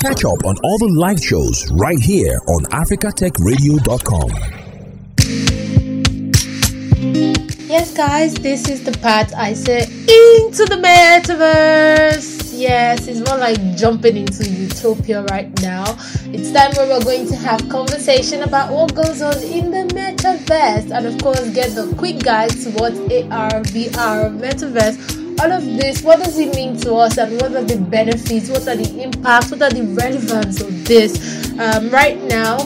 Catch up on all the live shows right here on africatechradio.com. Yes, guys, this is the part I say into the metaverse. Yes, it's more like jumping into utopia right now. It's time where we're going to have conversation about what goes on in the metaverse, and of course, get the quick guide to what AR, VR, metaverse all of this, what does it mean to us and what are the benefits, what are the impacts, what are the relevance of this? Um, right now,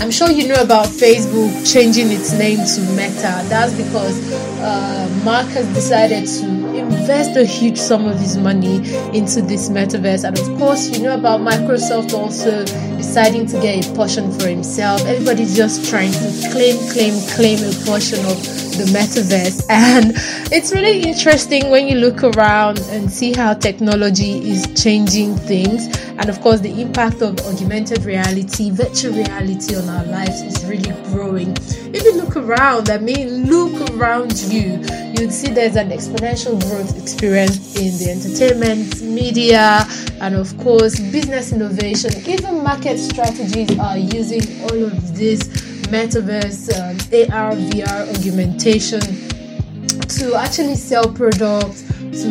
I'm sure you know about Facebook changing its name to Meta. That's because uh, Mark has decided to invest a huge sum of his money into this metaverse. And of course, you know about Microsoft also deciding to get a portion for himself. Everybody's just trying to claim, claim, claim a portion of the metaverse. And it's really interesting when you look around and see how technology is changing things. And of course, the impact of augmented reality, virtual reality on our lives is really growing. If you look around, I mean, look around you, you'd see there's an exponential growth experience in the entertainment, media, and of course, business innovation. Even market strategies are using all of this metaverse, um, AR, VR augmentation to actually sell products, to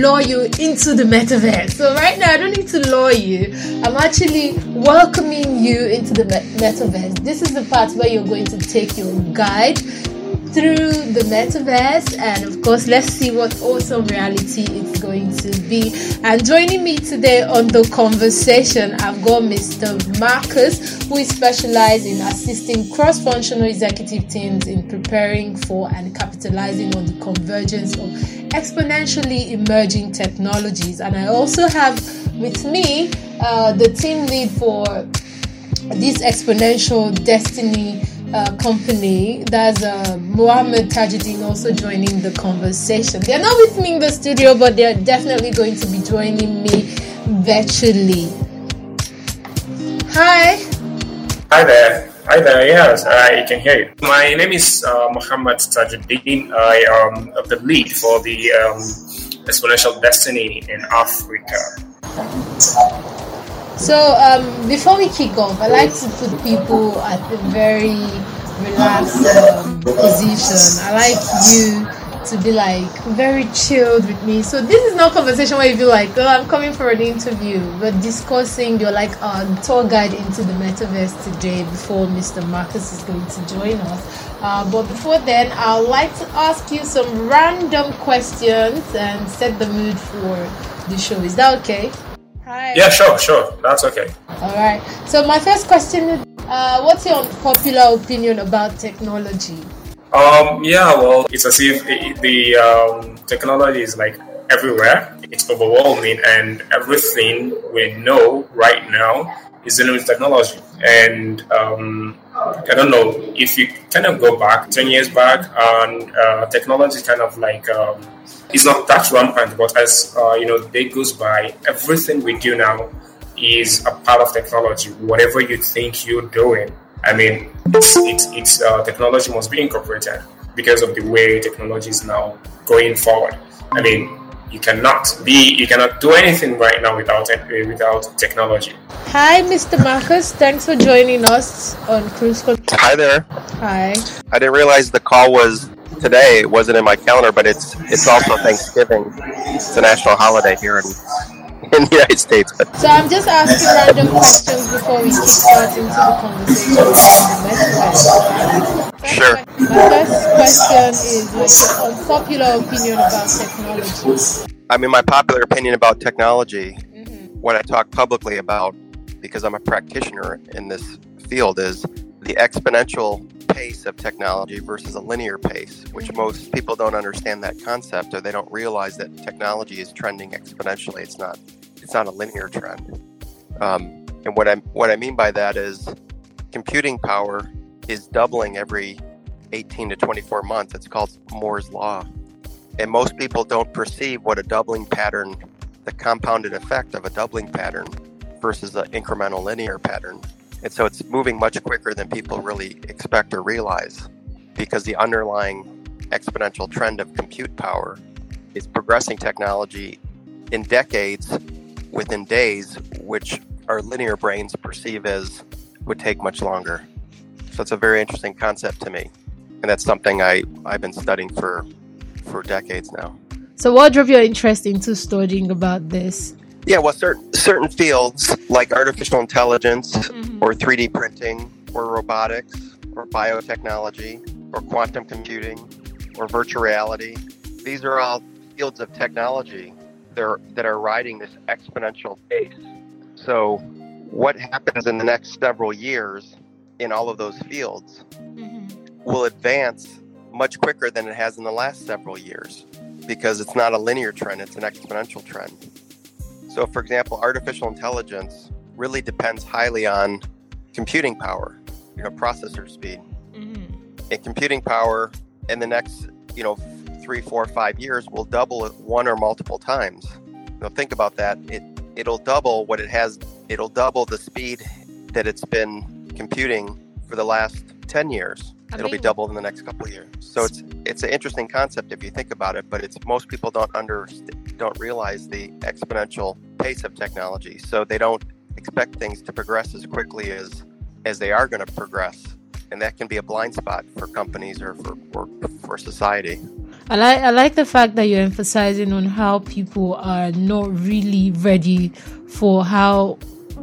lure you into the metaverse. So right now, I don't need to lure you. I'm actually welcoming you into the metaverse. This is the part where you're going to take your guide through the metaverse and of course let's see what awesome reality it's going to be. And joining me today on the conversation i've got mr marcus who is specialized in assisting cross-functional executive teams in preparing for and capitalizing on the convergence of exponentially emerging technologies. And i also have with me uh, the team lead for this exponential destiny uh, company. That's uh, Muhammad Tajudeen also joining the conversation. They're not with me in the studio, but they're definitely going to be joining me virtually. Hi. Hi there. Hi there, yes, I can hear you. My name is uh, Muhammad Tajudeen. I am the lead for the um, Exponential Destiny in Africa. So um, before we kick off, I like to put people at the very relaxed um, position. I like you to be like very chilled with me. So this is not conversation where you feel like, oh, I'm coming for an interview, We're discussing. You're like a tour guide into the metaverse today before Mr. Marcus is going to join us. Uh, but before then, I'd like to ask you some random questions and set the mood for the show. Is that okay? Hi. Yeah, sure, sure. That's okay. All right. So my first question is, uh, what's your popular opinion about technology? Um, yeah, well, it's as if the, the um, technology is like everywhere. It's overwhelming, and everything we know right now is dealing with technology. And um, I don't know if you kind of go back ten years back, and uh, technology kind of like um, it's not that rampant, but as uh, you know, the day goes by, everything we do now is a part of technology. Whatever you think you're doing, I mean, it's it's, it's uh, technology must be incorporated because of the way technology is now going forward. I mean, you cannot be you cannot do anything right now without without technology. Hi, Mr. Marcus. Thanks for joining us on Cruise Control. Hi there. Hi. I didn't realize the call was today. It wasn't in my calendar, but it's it's also Thanksgiving. It's a national holiday here in in the United States. But. So I'm just asking random questions before we start into the conversation. Sure. My first question is like your unpopular opinion about technology. I mean, my popular opinion about technology, mm-hmm. what I talk publicly about, because I'm a practitioner in this field, is the exponential pace of technology versus a linear pace, which most people don't understand that concept or they don't realize that technology is trending exponentially. It's not it's not a linear trend. Um, and what I what I mean by that is computing power is doubling every 18 to 24 months. It's called Moore's law. And most people don't perceive what a doubling pattern, the compounded effect of a doubling pattern versus an incremental linear pattern. And so it's moving much quicker than people really expect or realize because the underlying exponential trend of compute power is progressing technology in decades within days which our linear brains perceive as would take much longer. So it's a very interesting concept to me. And that's something I, I've been studying for for decades now. So what drove your interest into studying about this? Yeah, well certain certain fields like artificial intelligence mm-hmm. or 3D printing or robotics or biotechnology or quantum computing or virtual reality. These are all fields of technology that are, that are riding this exponential pace. So, what happens in the next several years in all of those fields mm-hmm. will advance much quicker than it has in the last several years because it's not a linear trend, it's an exponential trend. So, for example, artificial intelligence really depends highly on computing power, you know, processor speed. Mm-hmm. And computing power in the next, you know, three, four, five years will double it one or multiple times. You know, think about that. It it'll double what it has. It'll double the speed that it's been computing for the last ten years. I it'll be doubled in the next couple of years. So it's it's an interesting concept if you think about it, but it's most people don't under don't realize the exponential pace of technology. So they don't expect things to progress as quickly as as they are going to progress and that can be a blind spot for companies or for, or for society. I like I like the fact that you're emphasizing on how people are not really ready for how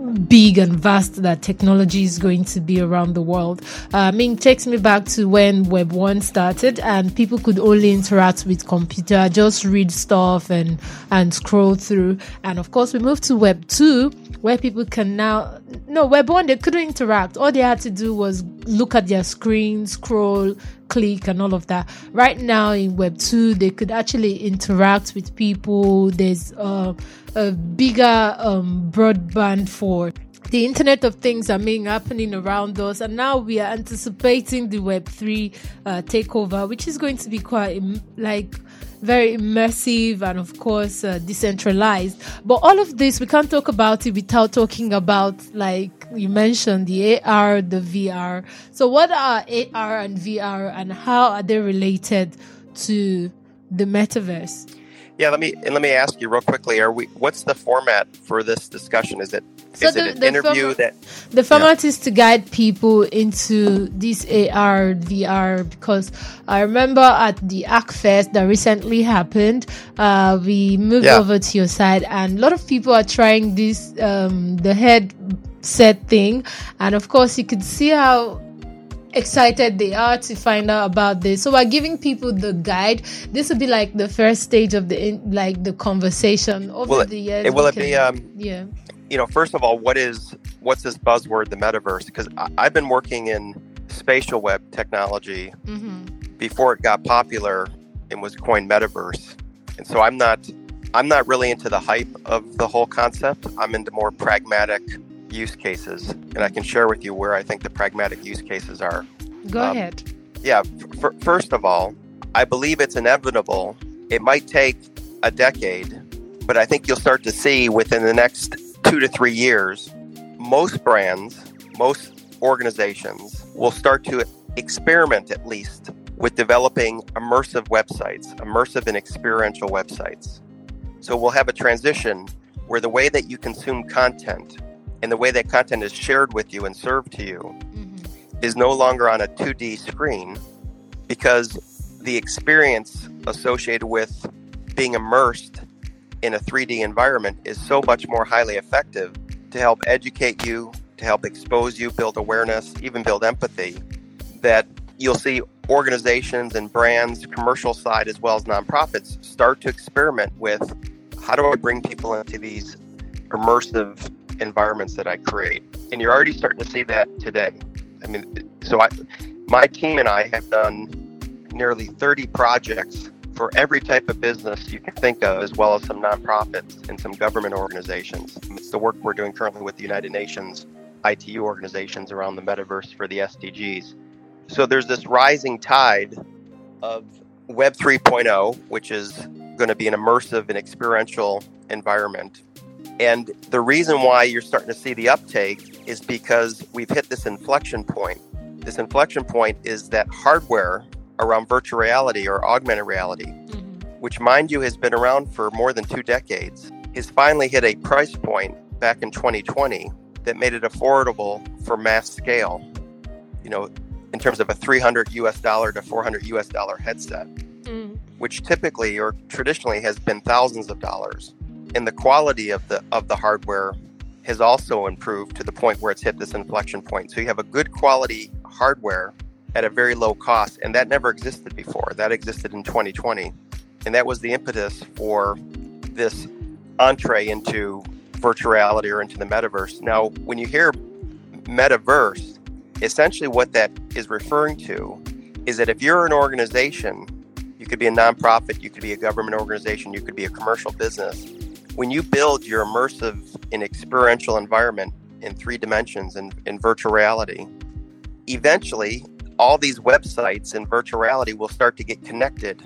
big and vast that technology is going to be around the world. I mean, it takes me back to when Web 1 started and people could only interact with computer, just read stuff and, and scroll through. And of course, we moved to Web 2 where people can now, no, Web 1, they couldn't interact. All they had to do was look at their screen, scroll, click and all of that. Right now in Web 2, they could actually interact with people. There's uh, a bigger um, broadband for the Internet of Things are being happening around us, and now we are anticipating the Web three uh, takeover, which is going to be quite like very immersive and of course uh, decentralized but all of this we can't talk about it without talking about like you mentioned the AR the VR so what are AR and VR and how are they related to the metaverse yeah, let me and let me ask you real quickly. Are we? What's the format for this discussion? Is it so is the, it an interview that the format yeah. is to guide people into this AR VR because I remember at the ARC Fest that recently happened, uh, we moved yeah. over to your side and a lot of people are trying this um, the headset thing, and of course you could see how excited they are to find out about this. So we're giving people the guide. This will be like the first stage of the in, like the conversation over will it, the years. it, will it can, be um yeah. you know first of all what is what's this buzzword the metaverse? Because i've been working in spatial web technology mm-hmm. before it got popular and was coined metaverse. And so i'm not i'm not really into the hype of the whole concept. I'm into more pragmatic use cases, and I can share with you where I think the pragmatic use cases are. Go um, ahead. Yeah, f- first of all, I believe it's inevitable. It might take a decade, but I think you'll start to see within the next two to three years, most brands, most organizations will start to experiment at least with developing immersive websites, immersive and experiential websites. So we'll have a transition where the way that you consume content and the way that content is shared with you and served to you mm-hmm. is no longer on a 2D screen because the experience associated with being immersed in a 3D environment is so much more highly effective to help educate you, to help expose you, build awareness, even build empathy, that you'll see organizations and brands, commercial side as well as nonprofits, start to experiment with how do I bring people into these immersive environments that I create. And you're already starting to see that today. I mean, so I, my team and I have done nearly 30 projects for every type of business you can think of, as well as some nonprofits and some government organizations. It's the work we're doing currently with the United Nations ITU organizations around the metaverse for the SDGs. So there's this rising tide of Web 3.0, which is going to be an immersive and experiential environment and the reason why you're starting to see the uptake is because we've hit this inflection point. This inflection point is that hardware around virtual reality or augmented reality, mm-hmm. which, mind you, has been around for more than two decades, has finally hit a price point back in 2020 that made it affordable for mass scale. You know, in terms of a 300 US dollar to 400 US dollar headset, mm. which typically or traditionally has been thousands of dollars. And the quality of the of the hardware has also improved to the point where it's hit this inflection point. So you have a good quality hardware at a very low cost, and that never existed before. That existed in 2020, and that was the impetus for this entree into virtual reality or into the metaverse. Now, when you hear metaverse, essentially what that is referring to is that if you're an organization, you could be a nonprofit, you could be a government organization, you could be a commercial business. When you build your immersive and experiential environment in three dimensions in, in virtual reality, eventually all these websites in virtual reality will start to get connected.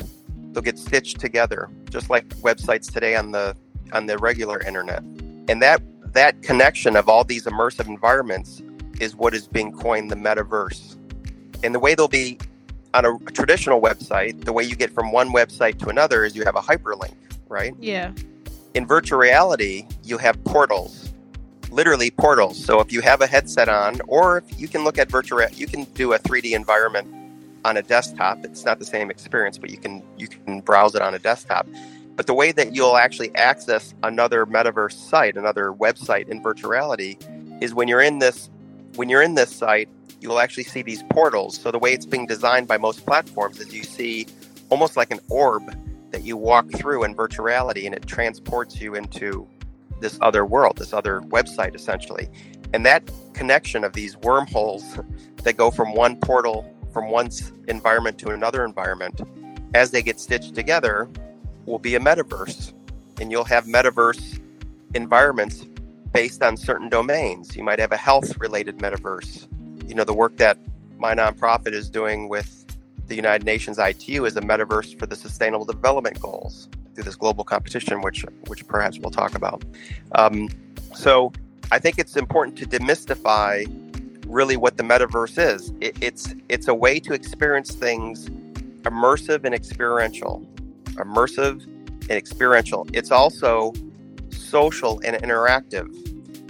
They'll get stitched together, just like websites today on the on the regular internet. And that that connection of all these immersive environments is what is being coined the metaverse. And the way they'll be on a, a traditional website, the way you get from one website to another is you have a hyperlink, right? Yeah. In virtual reality, you have portals, literally portals. So if you have a headset on, or if you can look at virtual, you can do a 3D environment on a desktop. It's not the same experience, but you can you can browse it on a desktop. But the way that you'll actually access another metaverse site, another website in virtual reality, is when you're in this when you're in this site, you'll actually see these portals. So the way it's being designed by most platforms is you see almost like an orb that you walk through in virtual reality and it transports you into this other world, this other website essentially. And that connection of these wormholes that go from one portal, from one environment to another environment, as they get stitched together, will be a metaverse. And you'll have metaverse environments based on certain domains. You might have a health related metaverse. You know, the work that my nonprofit is doing with the United Nations ITU is a metaverse for the Sustainable Development Goals through this global competition, which which perhaps we'll talk about. Um, so I think it's important to demystify really what the metaverse is. It, it's it's a way to experience things immersive and experiential, immersive and experiential. It's also social and interactive.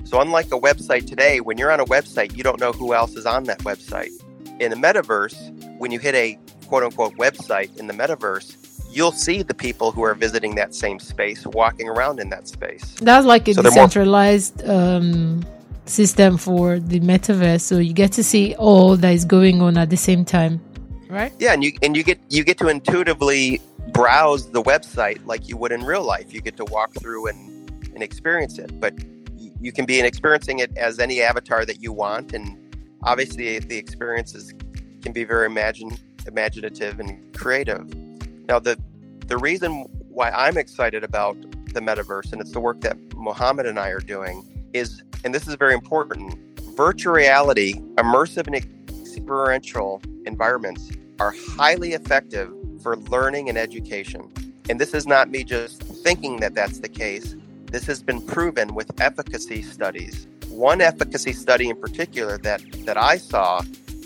So, unlike a website today, when you're on a website, you don't know who else is on that website. In the metaverse, when you hit a quote unquote website in the metaverse, you'll see the people who are visiting that same space walking around in that space. That's like a so decentralized more... um, system for the metaverse. So you get to see all that is going on at the same time, right? Yeah, and you and you get you get to intuitively browse the website like you would in real life. You get to walk through and and experience it, but you can be experiencing it as any avatar that you want, and obviously the experiences can be very imagine, imaginative and creative. Now, the the reason why I'm excited about the metaverse, and it's the work that Muhammad and I are doing, is, and this is very important, virtual reality, immersive and experiential environments are highly effective for learning and education. And this is not me just thinking that that's the case. This has been proven with efficacy studies. One efficacy study in particular that, that I saw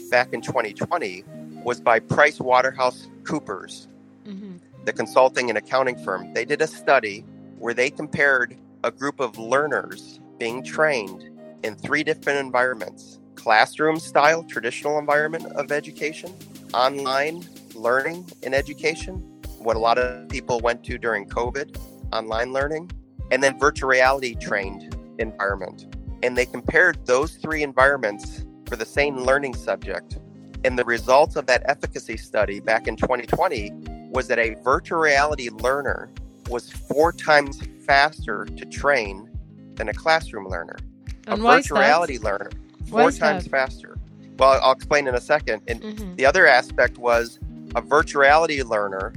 back in 2020 was by Price Waterhouse Coopers, mm-hmm. the consulting and accounting firm. They did a study where they compared a group of learners being trained in three different environments classroom style, traditional environment of education, online learning and education, what a lot of people went to during COVID, online learning, and then virtual reality trained environment. And they compared those three environments for the same learning subject. And the results of that efficacy study back in 2020 was that a virtual reality learner was four times faster to train than a classroom learner. And a virtual reality learner, four times that? faster. Well, I'll explain in a second. And mm-hmm. the other aspect was a virtual reality learner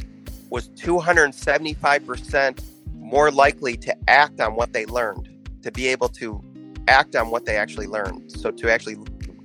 was 275% more likely to act on what they learned, to be able to act on what they actually learned. So to actually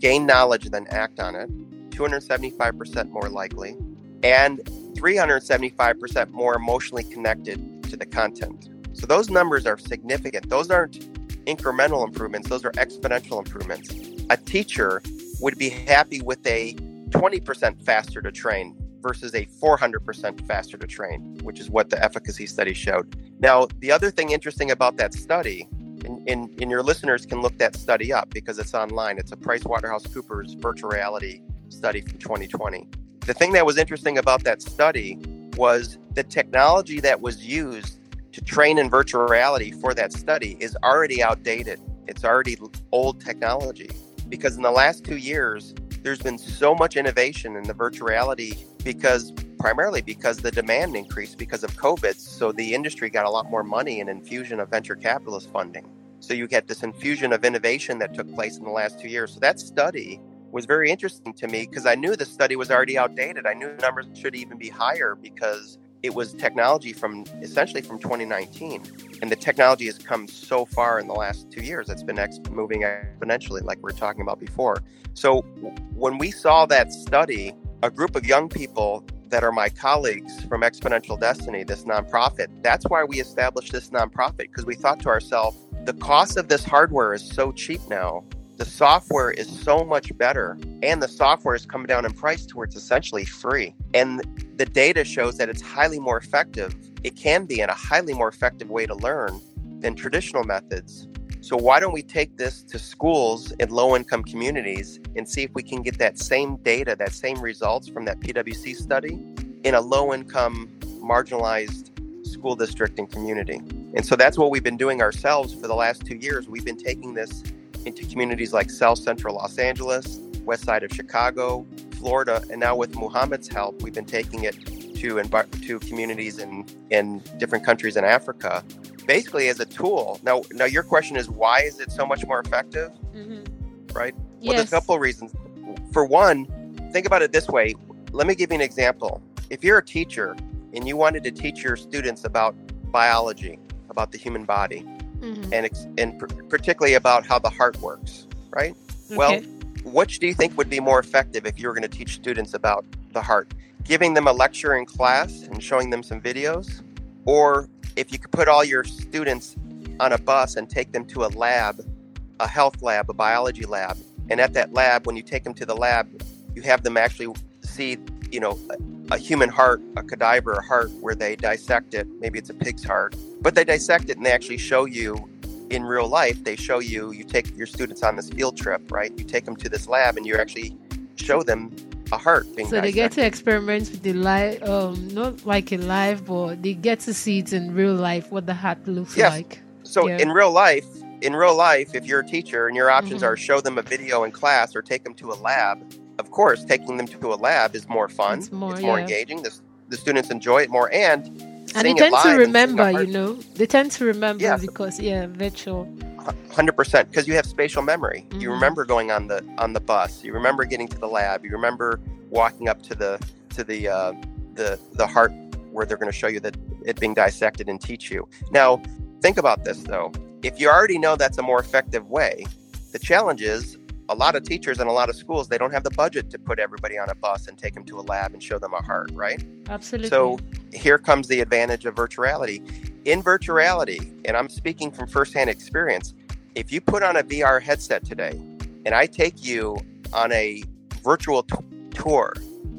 gain knowledge and then act on it, 275% more likely, and 375% more emotionally connected to the content. So those numbers are significant. Those aren't incremental improvements, those are exponential improvements. A teacher would be happy with a 20% faster to train versus a 400% faster to train, which is what the efficacy study showed. Now, the other thing interesting about that study and, and, and your listeners can look that study up because it's online. It's a PricewaterhouseCoopers virtual reality study from 2020. The thing that was interesting about that study was the technology that was used to train in virtual reality for that study is already outdated. It's already old technology because in the last two years, there's been so much innovation in the virtual reality because primarily because the demand increased because of COVID. So the industry got a lot more money and infusion of venture capitalist funding. So you get this infusion of innovation that took place in the last two years. So that study was very interesting to me because I knew the study was already outdated. I knew the numbers should even be higher because it was technology from essentially from 2019 and the technology has come so far in the last two years it's been ex- moving exponentially like we are talking about before so when we saw that study a group of young people that are my colleagues from exponential destiny this nonprofit. That's why we established this nonprofit because we thought to ourselves the cost of this hardware is so cheap now. The software is so much better and the software is coming down in price to where it's essentially free. And the data shows that it's highly more effective. It can be in a highly more effective way to learn than traditional methods so why don't we take this to schools in low income communities and see if we can get that same data that same results from that pwc study in a low income marginalized school district and community. And so that's what we've been doing ourselves for the last two years. We've been taking this into communities like South Central Los Angeles, west side of Chicago, Florida, and now with Muhammad's help, we've been taking it to to communities in in different countries in Africa, basically as a tool. Now, now your question is why is it so much more effective? Mm-hmm. Right. Well, yes. there's a couple of reasons. For one, think about it this way. Let me give you an example. If you're a teacher and you wanted to teach your students about biology, about the human body, mm-hmm. and and particularly about how the heart works, right? Okay. Well, which do you think would be more effective if you were going to teach students about the heart? Giving them a lecture in class and showing them some videos, or if you could put all your students on a bus and take them to a lab, a health lab, a biology lab, and at that lab, when you take them to the lab, you have them actually see, you know, a, a human heart, a cadaver, a heart, where they dissect it. Maybe it's a pig's heart, but they dissect it and they actually show you in real life. They show you you take your students on this field trip right? You take them to this lab and you actually show them a heart so they get to experiment with the live um not like in live but they get to see it in real life what the heart looks yes. like so yeah. in real life in real life if you're a teacher and your options mm-hmm. are show them a video in class or take them to a lab of course taking them to a lab is more fun it's more, it's more yeah. engaging the, the students enjoy it more and and they tend to remember, you know. They tend to remember yeah. because yeah, virtual. Hundred percent, because you have spatial memory. Mm-hmm. You remember going on the on the bus. You remember getting to the lab. You remember walking up to the to the uh, the the heart where they're going to show you that it being dissected and teach you. Now, think about this though. If you already know that's a more effective way, the challenge is a lot of teachers and a lot of schools they don't have the budget to put everybody on a bus and take them to a lab and show them a heart right absolutely so here comes the advantage of virtuality in virtuality and i'm speaking from firsthand experience if you put on a vr headset today and i take you on a virtual t- tour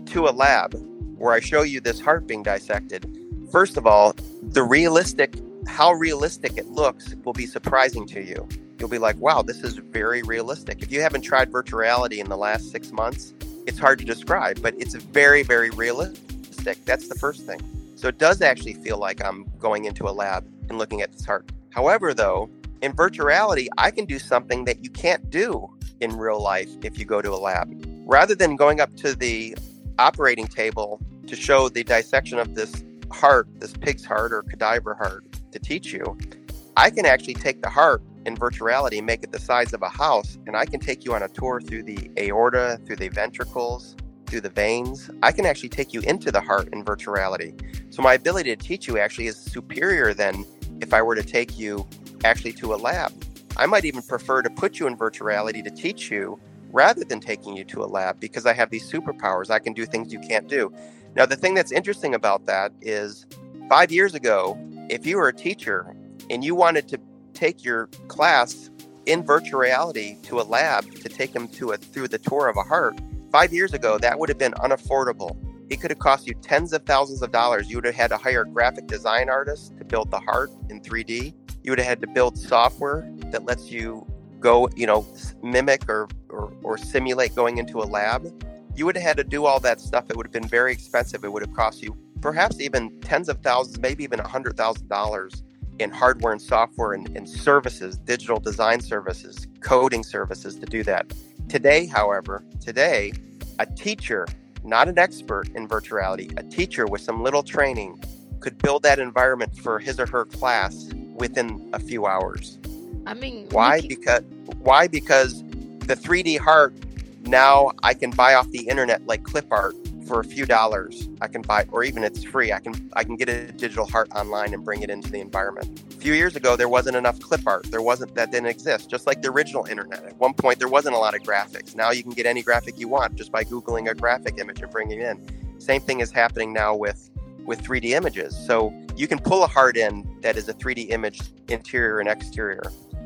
to a lab where i show you this heart being dissected first of all the realistic how realistic it looks will be surprising to you you'll be like, wow, this is very realistic. If you haven't tried virtual reality in the last six months, it's hard to describe, but it's very, very realistic. That's the first thing. So it does actually feel like I'm going into a lab and looking at this heart. However, though, in virtual reality, I can do something that you can't do in real life if you go to a lab. Rather than going up to the operating table to show the dissection of this heart, this pig's heart or cadaver heart to teach you, I can actually take the heart in virtuality reality make it the size of a house and I can take you on a tour through the aorta, through the ventricles, through the veins. I can actually take you into the heart in virtual reality. So my ability to teach you actually is superior than if I were to take you actually to a lab. I might even prefer to put you in virtual reality to teach you rather than taking you to a lab because I have these superpowers. I can do things you can't do. Now, the thing that's interesting about that is five years ago, if you were a teacher and you wanted to take your class in virtual reality to a lab to take them to a through the tour of a heart. Five years ago, that would have been unaffordable. It could have cost you tens of thousands of dollars. You would have had to hire graphic design artists to build the heart in 3D. You would have had to build software that lets you go, you know, mimic or, or, or simulate going into a lab, you would have had to do all that stuff. It would have been very expensive. It would have cost you perhaps even tens of thousands, maybe even a hundred thousand dollars in hardware and software and, and, services, digital design services, coding services to do that. Today, however, today, a teacher, not an expert in virtual reality, a teacher with some little training could build that environment for his or her class within a few hours. I mean, why? Can... Because why? Because the 3D heart now I can buy off the internet like clip art for a few dollars. I can buy, or even it's free. I can I can get a digital heart online and bring it into the environment. A few years ago, there wasn't enough clip art. There wasn't that didn't exist. Just like the original internet. At one point, there wasn't a lot of graphics. Now you can get any graphic you want just by googling a graphic image and bringing it in. Same thing is happening now with with 3D images. So you can pull a heart in that is a 3D image, interior and exterior.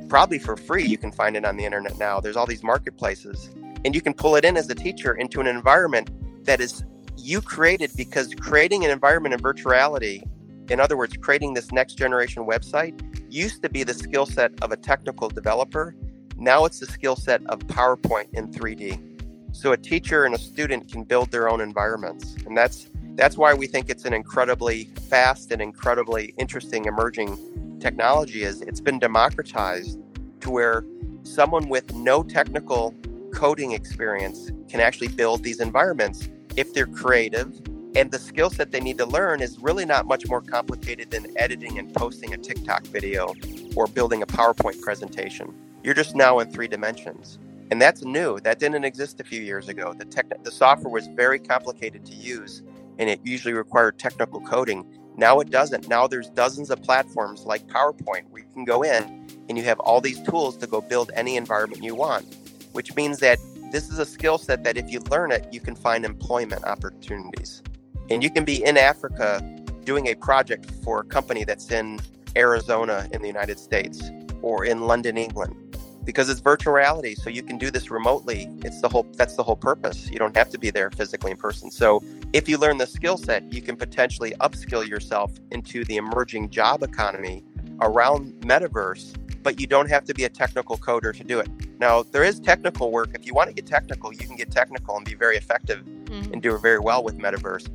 Probably for free, you can find it on the internet now. There's all these marketplaces, and you can pull it in as a teacher into an environment that is you created because creating an environment in virtuality, in other words, creating this next generation website, used to be the skill set of a technical developer. Now it's the skill set of PowerPoint in 3D. So a teacher and a student can build their own environments, and that's that's why we think it's an incredibly fast and incredibly interesting emerging technology is it's been democratized to where someone with no technical coding experience can actually build these environments if they're creative and the skill set they need to learn is really not much more complicated than editing and posting a TikTok video or building a PowerPoint presentation. You're just now in three dimensions. And that's new. That didn't exist a few years ago. The tech, the software was very complicated to use and it usually required technical coding. Now it doesn't. Now there's dozens of platforms like PowerPoint where you can go in and you have all these tools to go build any environment you want, which means that this is a skill set that if you learn it, you can find employment opportunities. And you can be in Africa doing a project for a company that's in Arizona in the United States or in London, England because it's virtual reality. So you can do this remotely. It's the whole that's the whole purpose. You don't have to be there physically in person. So if you learn the skill set you can potentially upskill yourself into the emerging job economy around metaverse but you don't have to be a technical coder to do it now there is technical work if you want to get technical you can get technical and be very effective mm-hmm. and do very well with metaverse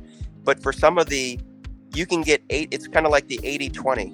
but for some of the you can get eight it's kind of like the 80 20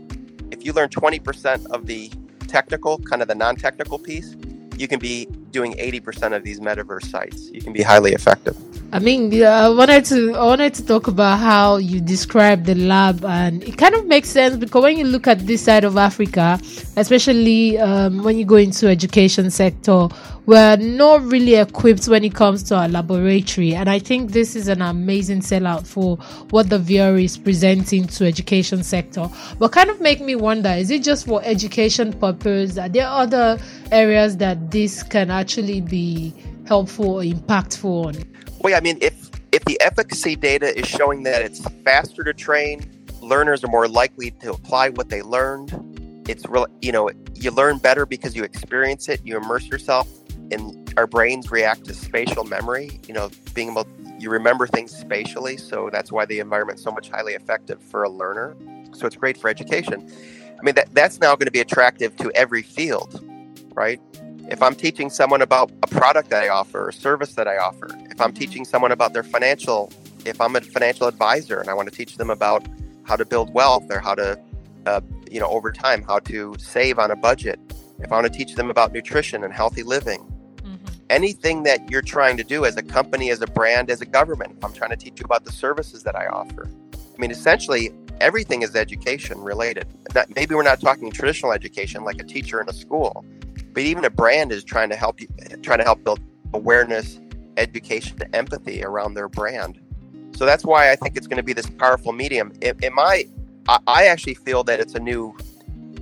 if you learn 20% of the technical, kind of the non technical piece, you can be doing 80% of these metaverse sites. You can be highly effective. I mean, I wanted to I wanted to talk about how you describe the lab, and it kind of makes sense because when you look at this side of Africa, especially um, when you go into education sector, we're not really equipped when it comes to our laboratory, and I think this is an amazing sellout for what the VR is presenting to education sector. But kind of make me wonder: is it just for education purpose? Are there other areas that this can actually be helpful or impactful on? Well, I mean, if if the efficacy data is showing that it's faster to train, learners are more likely to apply what they learned. It's really, you know, you learn better because you experience it, you immerse yourself, and our brains react to spatial memory. You know, being able, you remember things spatially, so that's why the environment's so much highly effective for a learner. So it's great for education. I mean, that, that's now going to be attractive to every field, right? if I'm teaching someone about a product that I offer, a service that I offer, I'm teaching someone about their financial, if I'm a financial advisor and I want to teach them about how to build wealth or how to, uh, you know, over time, how to save on a budget, if I want to teach them about nutrition and healthy living, mm-hmm. anything that you're trying to do as a company, as a brand, as a government, if I'm trying to teach you about the services that I offer. I mean, essentially, everything is education related. maybe we're not talking traditional education like a teacher in a school, but even a brand is trying to help you trying to help build awareness education to empathy around their brand. So that's why i think it's going to be this powerful medium. In, in my I, actually feel that it's a new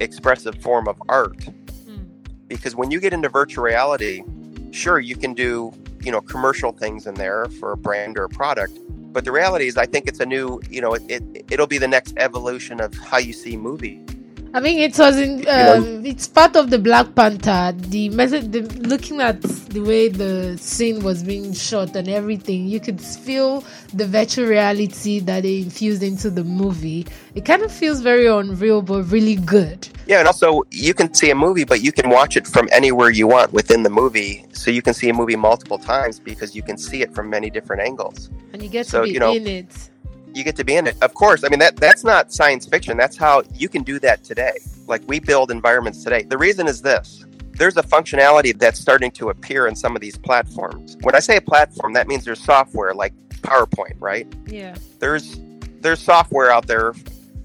expressive form of art. Mm. because when you get into virtual reality sure you can do you know commercial things in there for a brand or a product but the reality is i think it's a new you know it, it it'll be the next evolution of how you see movie I mean, it was in. Um, it's part of the Black Panther. The message, the, looking at the way the scene was being shot and everything, you could feel the virtual reality that they infused into the movie. It kind of feels very unreal, but really good. Yeah, and also you can see a movie, but you can watch it from anywhere you want within the movie. So you can see a movie multiple times because you can see it from many different angles. And you get So, to be you know, in it. You get to be in it. Of course, I mean that that's not science fiction. That's how you can do that today. Like we build environments today. The reason is this. There's a functionality that's starting to appear in some of these platforms. When I say a platform, that means there's software like PowerPoint, right? Yeah. There's there's software out there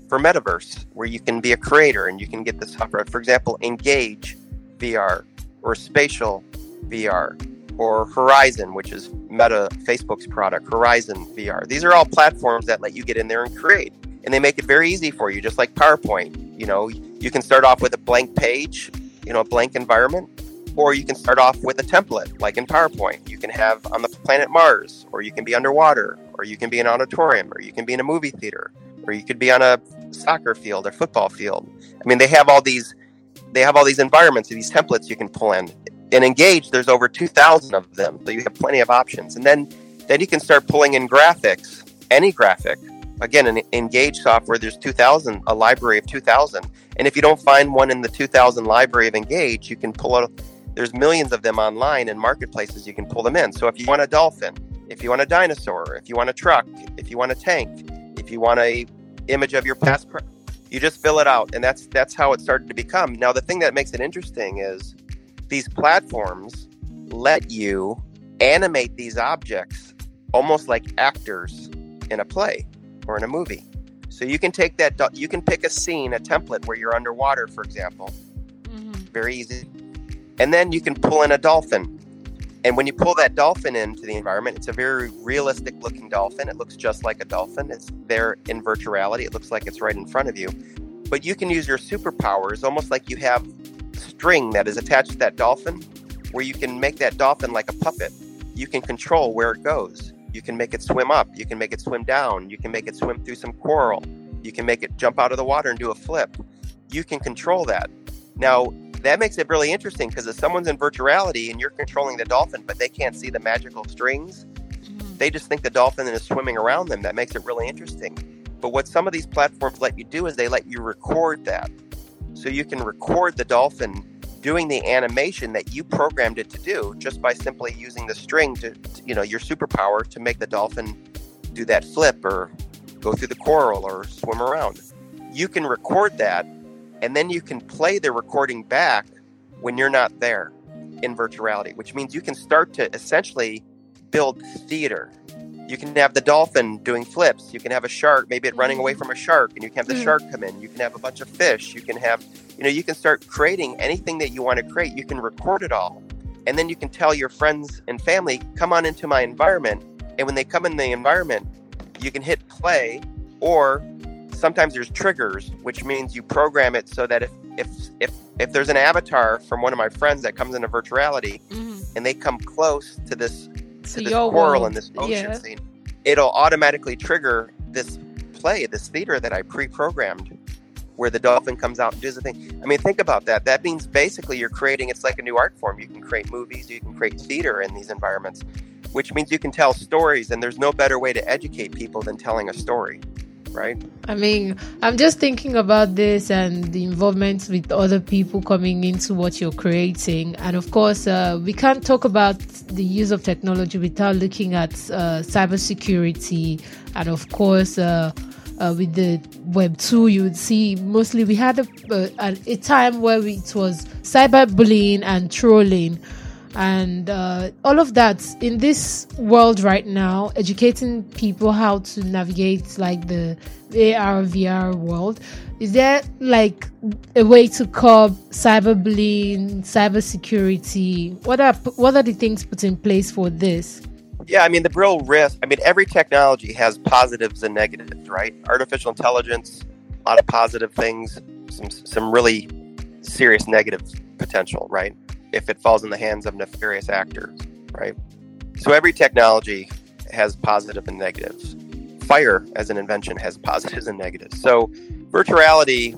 for metaverse where you can be a creator and you can get the software. For example, Engage VR or Spatial VR or Horizon, which is Meta Facebook's product, Horizon VR. These are all platforms that let you get in there and create. And they make it very easy for you, just like PowerPoint. You know, you can start off with a blank page, you know, a blank environment, or you can start off with a template, like in PowerPoint. You can have on the planet Mars, or you can be underwater, or you can be in an auditorium, or you can be in a movie theater, or you could be on a soccer field or football field. I mean, they have all these they have all these environments, and these templates you can pull in. In Engage, there's over 2,000 of them, so you have plenty of options. And then, then you can start pulling in graphics, any graphic. Again, in Engage software, there's 2,000, a library of 2,000. And if you don't find one in the 2,000 library of Engage, you can pull out. There's millions of them online in marketplaces. You can pull them in. So if you want a dolphin, if you want a dinosaur, if you want a truck, if you want a tank, if you want a image of your past, you just fill it out, and that's that's how it started to become. Now, the thing that makes it interesting is these platforms let you animate these objects almost like actors in a play or in a movie. So you can take that, you can pick a scene, a template where you're underwater, for example, hmm very easy, and then you can pull in a dolphin. And when you pull that dolphin into the environment, it's a very realistic looking dolphin. It looks just like a dolphin. It's there in virtual reality. It looks like it's right in front of you. But you can use your superpowers almost like you have string that is attached to that dolphin, where you can make that dolphin like a puppet. You can control where it goes. You can make it swim up. You can make it swim down. You can make it swim through some coral. You can make it jump out of the water and do a flip. You can control that. Now, that makes it really interesting because if someone's in virtuality and you're controlling the dolphin, but they can't see the magical strings, mm-hmm. they just think the dolphin is swimming around them. That makes it really interesting. But what some of these platforms let you do is they let you record that. So you can record the dolphin doing the animation that you programmed it to do just by simply using the string to, to, you know, your superpower to make the dolphin do that flip or go through the coral or swim around. You can record that and then you can play the recording back when you're not there in virtual reality, which means you can start to essentially build theater. You can have the dolphin doing flips. You can have a shark, maybe it running away from a shark, and you can have the Mhm. shark come in. You can have a bunch of fish. You can have, you know, you can start creating anything that you want to create. You can record it all. And then you can tell your friends and family, come on into my environment. And when they come in the environment, you can hit play or sometimes there's triggers, which means you program it so that if if if if there's an avatar from one of my friends that comes into virtuality reality hmm and they come close to this So to this coral world, and this ocean yeah. scene, it'll automatically trigger this play, this theater that I pre-programmed, where the dolphin comes out and does the thing. I mean, think about that. That means basically you're creating. It's like a new art form. You can create movies, you can create theater in these environments, which means you can tell stories. And there's no better way to educate people than telling a story, right? I mean, I'm just thinking about this and the involvement with other people coming into what you're creating. And of course, uh, we can't talk about the use of technology without looking at uh, cybersecurity. And of course, uh, uh, with the Web 2, you would see mostly we had a, uh, a time where it was cyberbullying and trolling and uh, all of that in this world right now educating people how to navigate like the ar vr world is there like a way to curb cyberbullying cybersecurity what are what are the things put in place for this Yeah, I mean the real risk. I mean every technology has positives and negatives, right? Artificial intelligence, a lot of positive things, some some really serious negative potential, right? If it falls in the hands of nefarious actors, right? So every technology has positive and negatives. Fire as an invention has positives and negatives. So virtual reality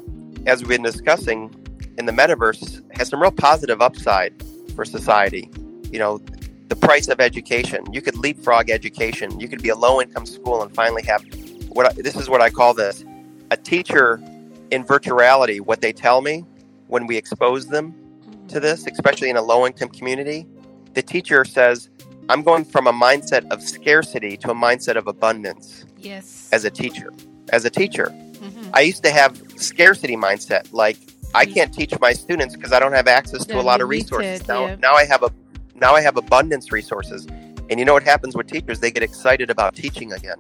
as we've been discussing, in the metaverse has some real positive upside for society. You know, the price of education. You could leapfrog education. You could be a low income school and finally have what I, this is what I call this a teacher in virtuality. What they tell me when we expose them to this, especially in a low income community, the teacher says, I'm going from a mindset of scarcity to a mindset of abundance. Yes. As a teacher. As a teacher. Mm-hmm. I used to have scarcity mindset like I can't teach my students because I don't have access to a lot of resources. Now, yeah. now I have a now I have abundance resources. And you know what happens with teachers? They get excited about teaching again.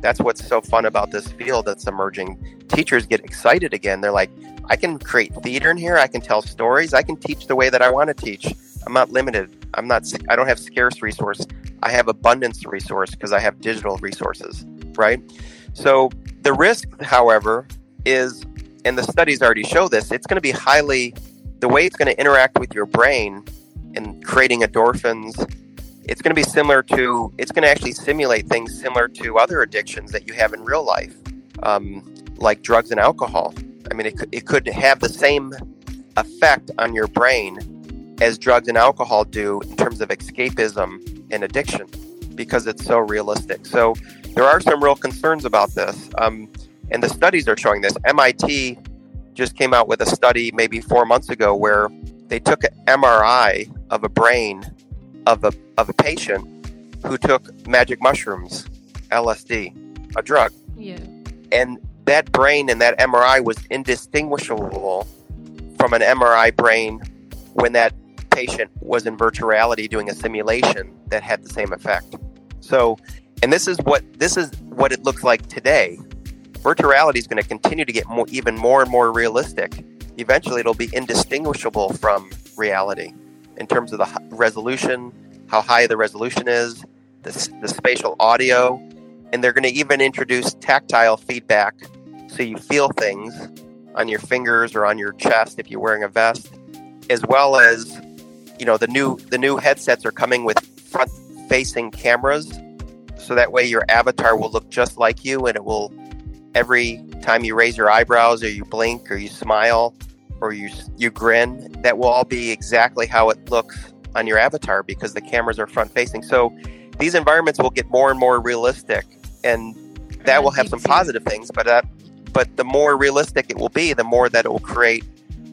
That's what's so fun about this field that's emerging. Teachers get excited again. They're like, I can create theater in here. I can tell stories. I can teach the way that I want to teach. I'm not limited. I'm not. I don't have scarce resource. I have abundance resource because I have digital resources. Right. So the risk, however, is, and the studies already show this. It's going to be highly. The way it's going to interact with your brain and creating endorphins. It's going to be similar to, it's going to actually simulate things similar to other addictions that you have in real life, um, like drugs and alcohol. I mean, it could, it could have the same effect on your brain as drugs and alcohol do in terms of escapism and addiction because it's so realistic. So there are some real concerns about this. Um, and the studies are showing this. MIT just came out with a study maybe four months ago where they took an MRI of a brain of a, of a patient who took magic mushrooms, LSD, a drug. Yeah. And that brain and that MRI was indistinguishable from an MRI brain when that patient was in virtual reality doing a simulation that had the same effect. So, and this is what this is what it looks like today. Virtual reality is going to continue to get more, even more and more realistic eventually it'll be indistinguishable from reality in terms of the resolution, how high the resolution is, the, the spatial audio, and they're going to even introduce tactile feedback so you feel things on your fingers or on your chest if you're wearing a vest, as well as you know the new the new headsets are coming with front facing cameras so that way your avatar will look just like you and it will every time you raise your eyebrows or you blink or you smile or you you grin, that will all be exactly how it looks on your avatar because the cameras are front facing. So these environments will get more and more realistic, and that will have some positive things. But uh, but the more realistic it will be, the more that it will create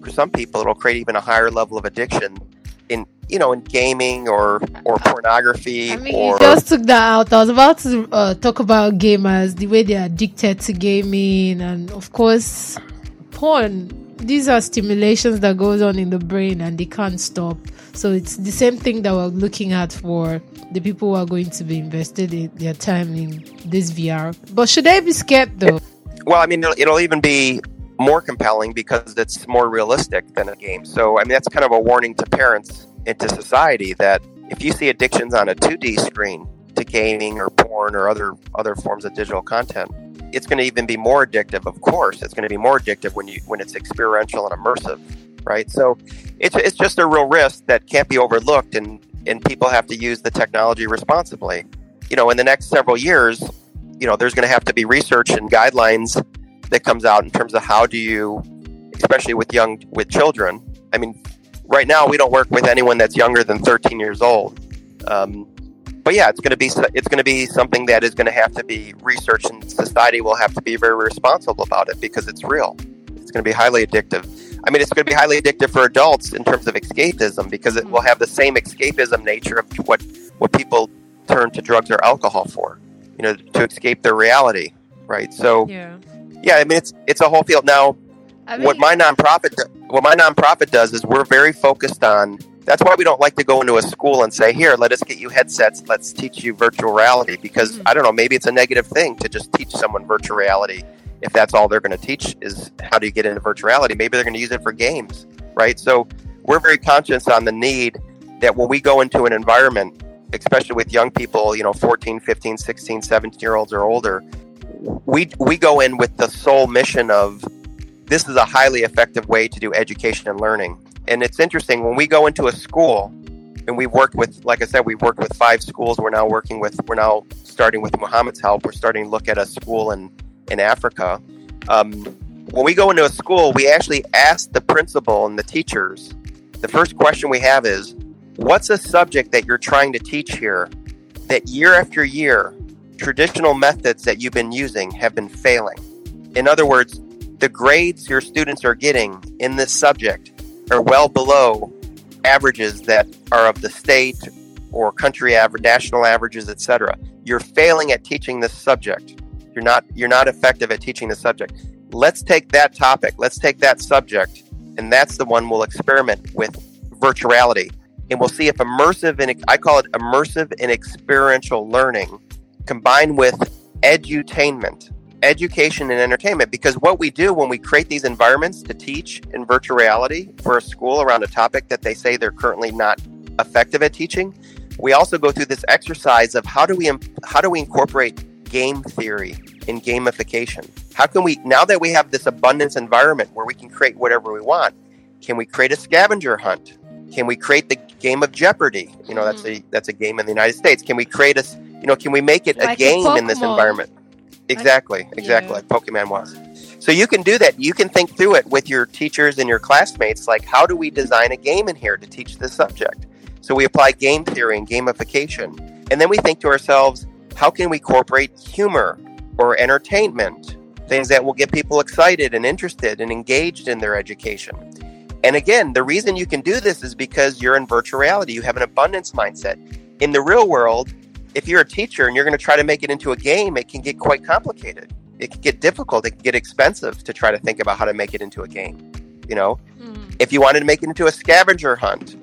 for some people, it'll create even a higher level of addiction in you know in gaming or or pornography. I mean, or, you just took that out. I was about to uh, talk about gamers, the way they're addicted to gaming, and of course, porn. These are stimulations that goes on in the brain, and they can't stop. So it's the same thing that we're looking at for the people who are going to be invested in their time in this VR. But should they be scared though? Well, I mean, it'll, it'll even be more compelling because it's more realistic than a game. So, I mean, that's kind of a warning to parents and to society that if you see addictions on a 2D screen to gaming or porn or other other forms of digital content, it's going to even be more addictive. Of course, it's going to be more addictive when you when it's experiential and immersive, right? So, it's it's just a real risk that can't be overlooked, and and people have to use the technology responsibly. You know, in the next several years, you know, there's going to have to be research and guidelines that comes out in terms of how do you, especially with young with children. I mean, right now we don't work with anyone that's younger than 13 years old. Um, but yeah, it's going to be it's going to be something that is going to have to be researched, and society will have to be very responsible about it because it's real. It's going to be highly addictive. I mean, it's going to be highly addictive for adults in terms of escapism because it will have the same escapism nature of what what people turn to drugs or alcohol for, you know, to escape their reality, right? So, Yeah. yeah, I mean, it's it's a whole field now. I mean, what my nonprofit do- what my nonprofit does is we're very focused on that's why we don't like to go into a school and say here let us get you headsets let's teach you virtual reality because Mhm. i don't know maybe it's a negative thing to just teach someone virtual reality if that's all they're going to teach is how do you get into virtual reality maybe they're going to use it for games right so we're very conscious on the need that when we go into an environment especially with young people you know 14 15 16 17 year olds or older we we go in with the sole mission of this is a highly effective way to do education and learning. And it's interesting when we go into a school and we've worked with, like I said, we've worked with five schools. We're now working with, we're now starting with Muhammad's help. We're starting to look at a school in, in Africa. Um, when we go into a school, we actually ask the principal and the teachers. The first question we have is, what's a subject that you're trying to teach here that year after year, traditional methods that you've been using have been failing? In other words, the grades your students are getting in this subject are well below averages that are of the state or country average, national averages, etc. You're failing at teaching this subject. You're not you're not effective at teaching the subject. Let's take that topic. Let's take that subject, and that's the one we'll experiment with virtuality, and we'll see if immersive and I call it immersive and experiential learning combined with edutainment, education and entertainment. Because what we do when we create these environments to teach in virtual reality for a school around a topic that they say they're currently not effective at teaching, we also go through this exercise of how do we how do we incorporate game theory and gamification? How can we now that we have this abundance environment where we can create whatever we want? Can we create a scavenger hunt? Can we create the game of Jeopardy? You know, that's mm-hmm. a that's a game in the United States. Can we create a you know, can we make it like a game in this environment? Exactly, exactly yeah. like Pokemon was. So you can do that. You can think through it with your teachers and your classmates like how do we design a game in here to teach this subject? So we apply game theory and gamification. And then we think to ourselves, how can we incorporate humor or entertainment? Things that will get people excited and interested and engaged in their education. And again, the reason you can do this is because you're in virtual reality. You have an abundance mindset. In the real world, if you're a teacher and you're going to try to make it into a game, it can get quite complicated. It can get difficult. It can get expensive to try to think about how to make it into a game. You know, mm. if you wanted to make it into a scavenger hunt,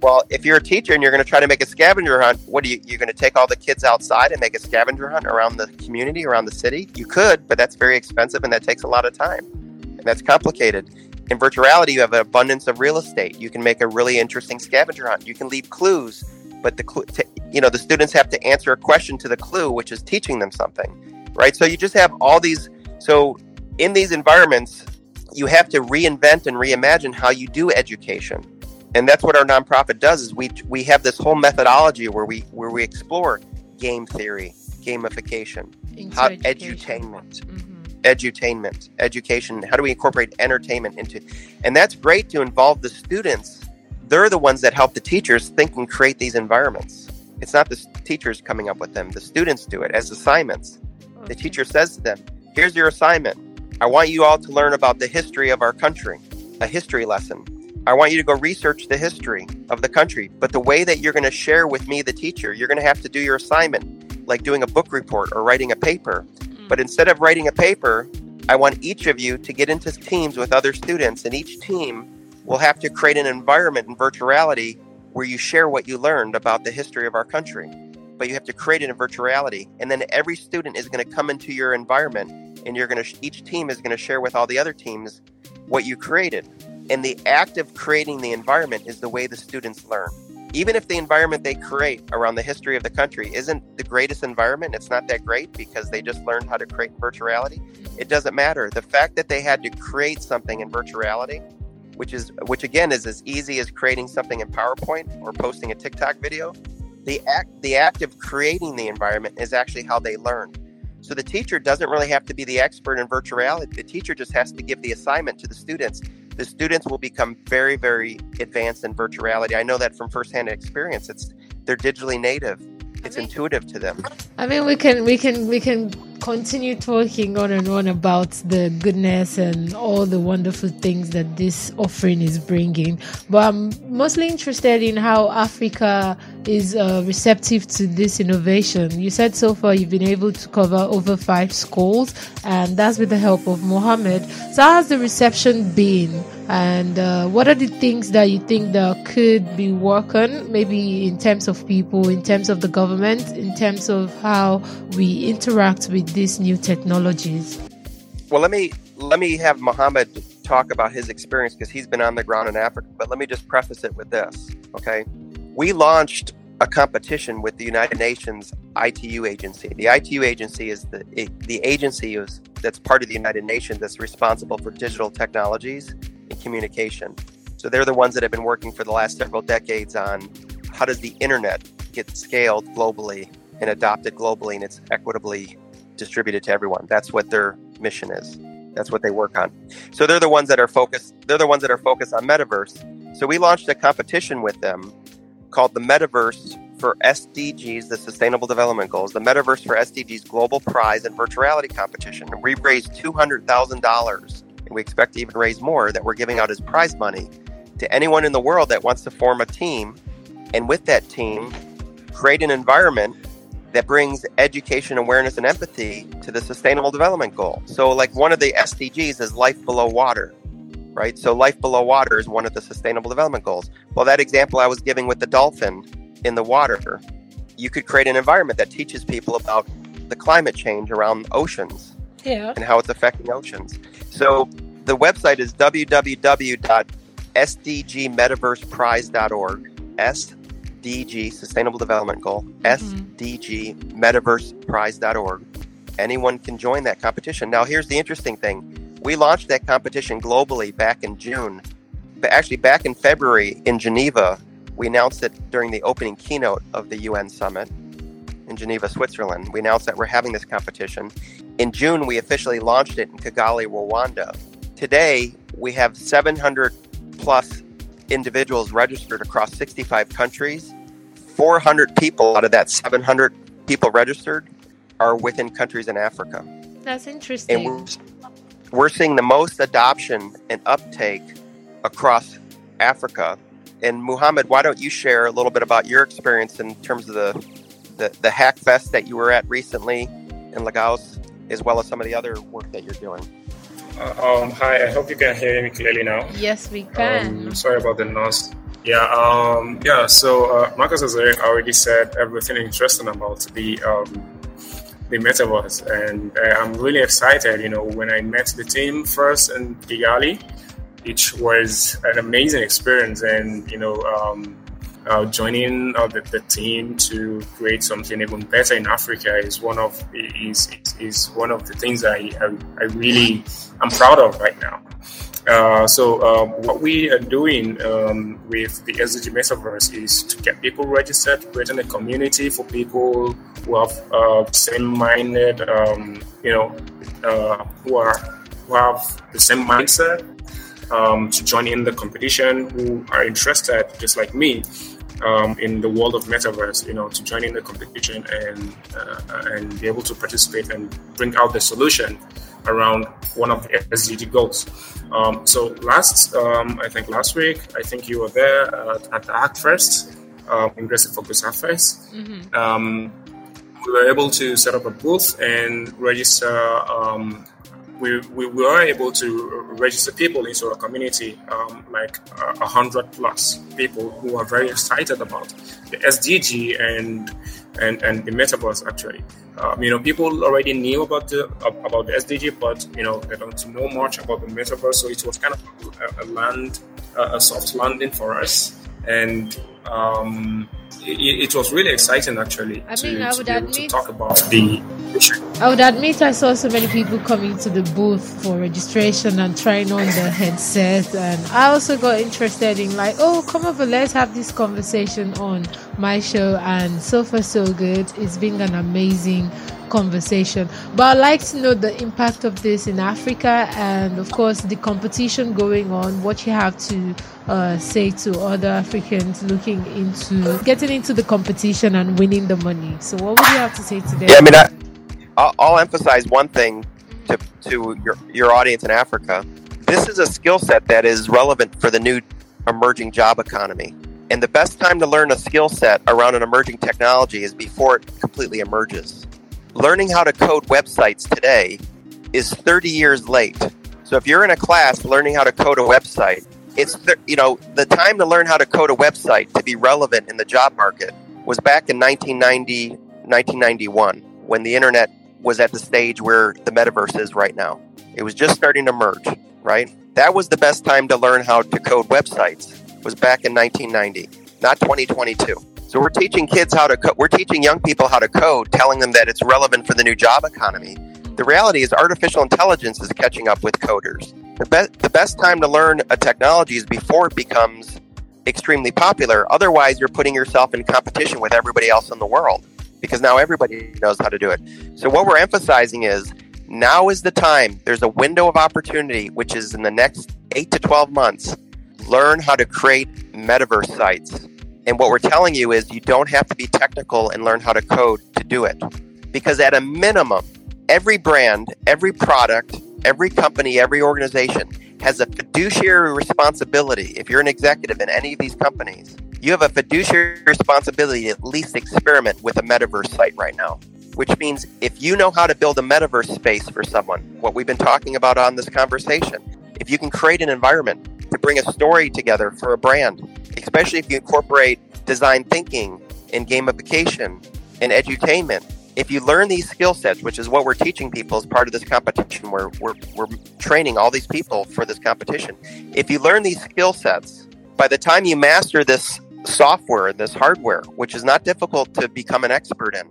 well, if you're a teacher and you're going to try to make a scavenger hunt, what are you? You're going to take all the kids outside and make a scavenger hunt around the community, around the city? You could, but that's very expensive and that takes a lot of time, and that's complicated. In virtual reality, you have an abundance of real estate. You can make a really interesting scavenger hunt. You can leave clues, but the clue, you know, the students have to answer a question to the clue, which is teaching them something, right? So you just have all these. So in these environments, you have to reinvent and reimagine how you do education and that's what our nonprofit does is we we have this whole methodology where we where we explore game theory gamification how edutainment mm-hmm. Edutainment education how do we incorporate entertainment into and that's great to involve the students they're the ones that help the teachers think and create these environments it's not the teachers coming up with them the students do it as assignments okay. the teacher says to them here's your assignment i want you all to learn about the history of our country a history lesson I want you to go research the history of the country. But the way that you're going to share with me, the teacher, you're going to have to do your assignment, like doing a book report or writing a paper. Mm. But instead of writing a paper, I want each of you to get into teams with other students, and each team will have to create an environment in virtuality where you share what you learned about the history of our country. But you have to create it in virtuality, and then every student is going to come into your environment, and you're going to each team is going to share with all the other teams what you created. And the act of creating the environment is the way the students learn. Even if the environment they create around the history of the country isn't the greatest environment, it's not that great because they just learned how to create virtual reality, it doesn't matter. The fact that they had to create something in virtual reality, which is which again is as easy as creating something in PowerPoint or posting a TikTok video, the act the act of creating the environment is actually how they learn. So the teacher doesn't really have to be the expert in virtual reality. The teacher just has to give the assignment to the students the students will become very, very advanced in virtual reality. I know that from firsthand experience. It's they're digitally native. It's I mean, intuitive to them. I mean, we can we can we can continue talking on and on about the goodness and all the wonderful things that this offering is bringing. But I'm mostly interested in how Africa is uh, receptive to this innovation. You said so far you've been able to cover over five schools, and that's with the help of Muhammad. So, how's the reception been? And uh, what are the things that you think that could be working, maybe in terms of people, in terms of the government, in terms of how we interact with these new technologies? Well, let me let me have Muhammad talk about his experience because he's been on the ground in Africa. But let me just preface it with this, okay? We launched a competition with the United Nations ITU agency. The ITU agency is the the agency is, that's part of the United Nations that's responsible for digital technologies communication. So they're the ones that have been working for the last several decades on how does the internet get scaled globally and adopted globally and it's equitably distributed to everyone. That's what their mission is. That's what they work on. So they're the ones that are focused. They're the ones that are focused on metaverse. So we launched a competition with them called the Metaverse for SDGs, the Sustainable Development Goals, the Metaverse for SDGs Global Prize and Virtuality Competition. And we raised two hundred thousand dollars, and we expect to even raise more that we're giving out as prize money to anyone in the world that wants to form a team, and with that team, create an environment that brings education, awareness, and empathy to the Sustainable Development Goal. So, like one of the SDGs is life below water, right? So, life below water is one of the Sustainable Development Goals. Well, that example I was giving with the dolphin in the water, you could create an environment that teaches people about the climate change around oceans Yeah. and how it's affecting oceans. So, the website is www.sdgmetaverseprize.org. SDG, Sustainable Development Goal, mm-hmm. SDG metaverseprize.org. Anyone can join that competition. Now, here's the interesting thing we launched that competition globally back in June, but actually back in February in Geneva. We announced it during the opening keynote of the UN summit in Geneva, Switzerland. We announced that we're having this competition. In June, we officially launched it in Kigali, Rwanda. Today, we have 700 plus individuals registered across 65 countries. 400 people out of that 700 people registered are within countries in Africa. That's And interesting. we're, we're seeing the most adoption and uptake across Africa. And Muhammad, why don't you share a little bit about your experience in terms of the, the, the Hack Fest that you were at recently in Lagos, as well as some of the other work that you're doing? Uh, um, hi, I hope you can hear me clearly now. yes, we can. Um, sorry about the noise. Yeah, um, yeah. So uh, Marcus has already said everything interesting about the um, the metaverse, and uh, I'm really excited. You know, when I met the team first in Kigali, it was an amazing experience, and you know, um, uh, joining uh, the, the team to create something even better in Africa is one of is is, one of the things I, I I really I'm proud of right now. Uh, so uh, what we are doing um, with the SDG Metaverse is to get people registered, creating a community for people who have uh, same-minded, um, you know, uh, who are who have the same mindset um, to join in the competition, who are interested, just like me, um, in the world of metaverse, you know, to join in the competition and uh, and be able to participate and bring out the solution around one of the SDG goals. Um, so last, um, I think last week, I think you were there uh, at the Hackfest, um, Ingressive for Good Hackfest. Mhm. Um, we were able to set up a booth and register. We, we were able to register people into our community, um, like a hundred plus people who are very excited about the SDG and and and the metaverse. Actually, um, you know, people already knew about the about the SDG, but you know, they don't know much about the metaverse. So it was kind of a, a land, a soft landing for us, and um, it, it was really exciting actually I to, mean, I would able to admit- talk about the issue. I would admit I saw so many people coming to the booth for registration and trying on the headset, and I also got interested in like, oh, come over, let's have this conversation on my show. And so far, so good. It's been an amazing conversation. But I'd like to know the impact of this in Africa, and of course, the competition going on. What you have to uh, say to other Africans looking into getting into the competition and winning the money. So, what would you have to say to them? Yeah, I mean, I, I'll, I'll emphasize one thing to, to your, your audience in Africa. This is a skill set that is relevant for the new emerging job economy. And the best time to learn a skill set around an emerging technology is before it completely emerges. Learning how to code websites today is 30 years late. So if you're in a class learning how to code a website, it's th- you know the time to learn how to code a website to be relevant in the job market was back in 1990 1991 when the internet was at the stage where the metaverse is right now. It was just starting to merge, right? That was the best time to learn how to code websites was back in 1990, not 2022. So we're teaching kids how to co- we're teaching young people how to code, telling them that it's relevant for the new job economy. The reality is artificial intelligence is catching up with coders. The best the best time to learn a technology is before it becomes extremely popular. Otherwise, you're putting yourself in competition with everybody else in the world because now everybody knows how to do it. So what we're emphasizing is now is the time. There's a window of opportunity, which is in the next eight to 12 months. Learn how to create metaverse sites. And what we're telling you is you don't have to be technical and learn how to code to do it. Because at a minimum, every brand, every product, every company, every organization has a fiduciary responsibility. If you're an executive in any of these companies, you have a fiduciary responsibility to at least experiment with a metaverse site right now. Which means if you know how to build a metaverse space for someone, what we've been talking about on this conversation, if you can create an environment to bring a story together for a brand, especially if you incorporate design thinking and gamification and edutainment. If you learn these skill sets, which is what we're teaching people as part of this competition, we're, we're, we're training all these people for this competition. If you learn these skill sets, by the time you master this software, and this hardware, which is not difficult to become an expert in,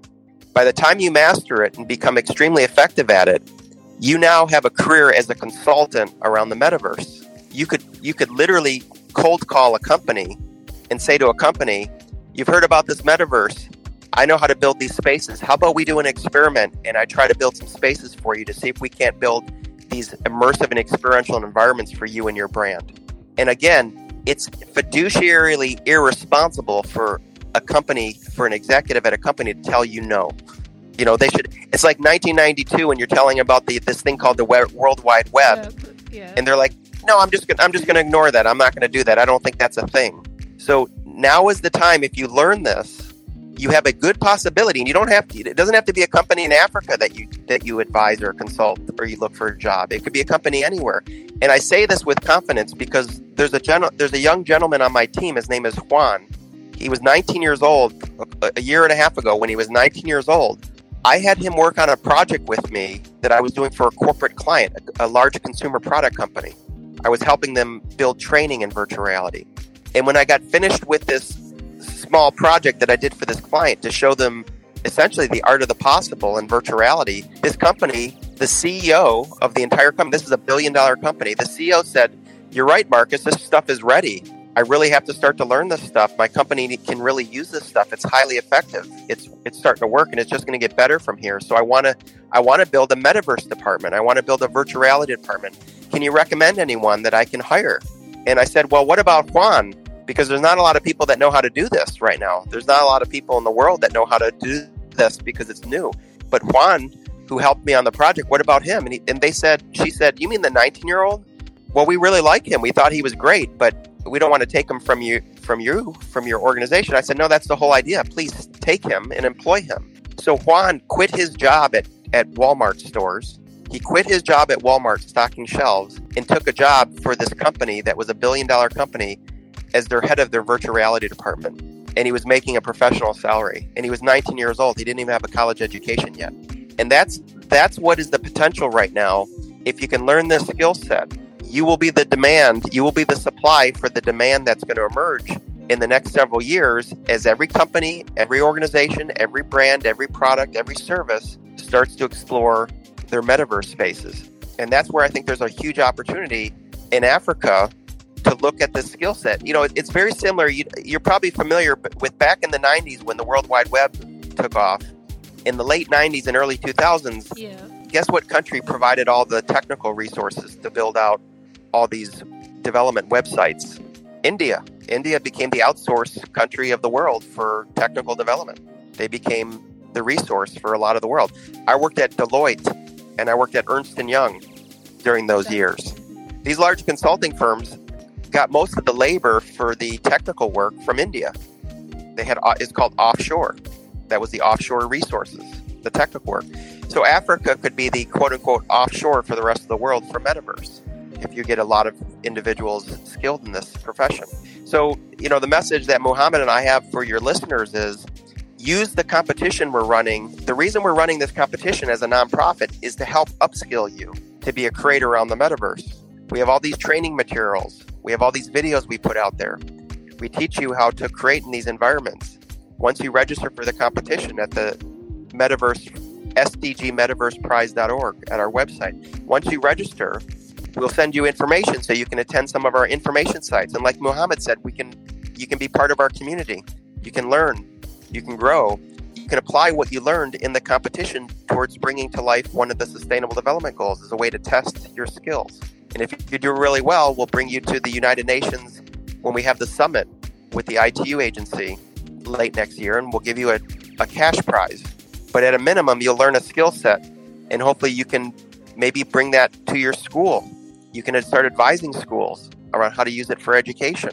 by the time you master it and become extremely effective at it, you now have a career as a consultant around the metaverse. You could you could literally cold call a company and say to a company, "You've heard about this metaverse. I know how to build these spaces. How about we do an experiment and I try to build some spaces for you to see if we can't build these immersive and experiential environments for you and your brand." And again, it's fiduciarily irresponsible for a company for an executive at a company to tell you no. You know, they should. It's like 1992 when you're telling about the this thing called the World Wide Web, yeah. Yeah. and they're like, "No, I'm just gonna, I'm just going to ignore that. I'm not going to do that. I don't think that's a thing." So now is the time. If you learn this, you have a good possibility, and you don't have to. It doesn't have to be a company in Africa that you that you advise or consult or you look for a job. It could be a company anywhere. And I say this with confidence because there's a gen- there's a young gentleman on my team. His name is Juan he was 19 years old a year and a half ago when he was 19 years old. I had him work on a project with me that I was doing for a corporate client, a, a large consumer product company. I was helping them build training in virtual reality. And when I got finished with this small project that I did for this client to show them essentially the art of the possible in virtual reality, this company, the CEO of the entire company, this is a billion dollar company, the CEO said, You're right, Marcus, this stuff is ready. I really have to start to learn this stuff. My company can really use this stuff. It's highly effective. It's it's starting to work, and it's just going to get better from here. So I want to I want to build a metaverse department. I want to build a virtual reality department. Can you recommend anyone that I can hire? And I said, well, what about Juan? Because there's not a lot of people that know how to do this right now. There's not a lot of people in the world that know how to do this because it's new. But Juan, who helped me on the project, what about him? And, he, and they said, she said, you mean the 19 year old? Well, we really like him. We thought he was great, but we don't want to take him from you from you from your organization. I said, no, that's the whole idea. Please take him and employ him. So Juan quit his job at, at Walmart stores. He quit his job at Walmart stocking shelves and took a job for this company that was a billion dollar company as their head of their virtual reality department. And he was making a professional salary. And he was 19 years old. He didn't even have a college education yet. And that's that's what is the potential right now. If you can learn this skill set, you will be the demand, you will be the supply for the demand that's going to emerge in the next several years as every company, every organization, every brand, every product, every service starts to explore their metaverse spaces. And that's where I think there's a huge opportunity in Africa to look at this skill set. You know, it's very similar. You, are probably familiar with back in the 90s when the World Wide Web took off. In the late 90s and early 2000s, yeah. guess what country provided all the technical resources to build out all these development websites. India. India became the outsourced country of the world for technical development. They became the resource for a lot of the world. I worked at Deloitte and I worked at Ernst and Young during those years. These large consulting firms got most of the labor for the technical work from India. They had uh, it's called offshore. That was the offshore resources, the technical work. So Africa could be the quote unquote offshore for the rest of the world for metaverse if you get a lot of individuals skilled in this profession. So, you know, the message that Muhammad and I have for your listeners is use the competition we're running. The reason we're running this competition as a nonprofit is to help upskill you to be a creator on the metaverse. We have all these training materials, we have all these videos we put out there. We teach you how to create in these environments. Once you register for the competition at the metaverse sdgmetaverseprize.org at our website. Once you register, We'll send you information so you can attend some of our information sites. And like Muhammad said, we can you can be part of our community. You can learn, you can grow. you can apply what you learned in the competition towards bringing to life one of the sustainable development goals as a way to test your skills. And if you do really well, we'll bring you to the United Nations when we have the summit with the ITU agency late next year, and we'll give you a, a cash prize. But at a minimum, you'll learn a skill set, and hopefully, you can maybe bring that to your school. You can start advising schools around how to use it for education.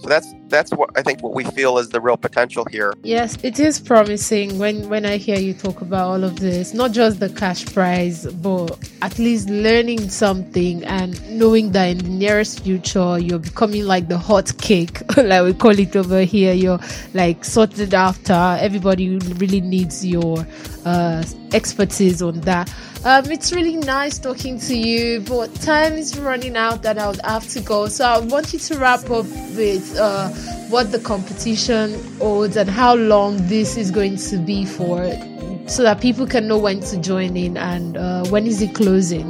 So that's that's what I think what we feel is the real potential here. Yes, it is promising when when I hear you talk about all of this, not just the cash prize, but at least learning something and knowing that in the nearest future you're becoming like the hot cake, like we call it over here. You're like sorted after. Everybody really needs your uh, expertise on that. Um, it's really nice talking to you, but time is running out and I'll have to go. So I want you to wrap up with uh, what the competition holds and how long this is going to be for, so that people can know when to join in and uh, when is it closing.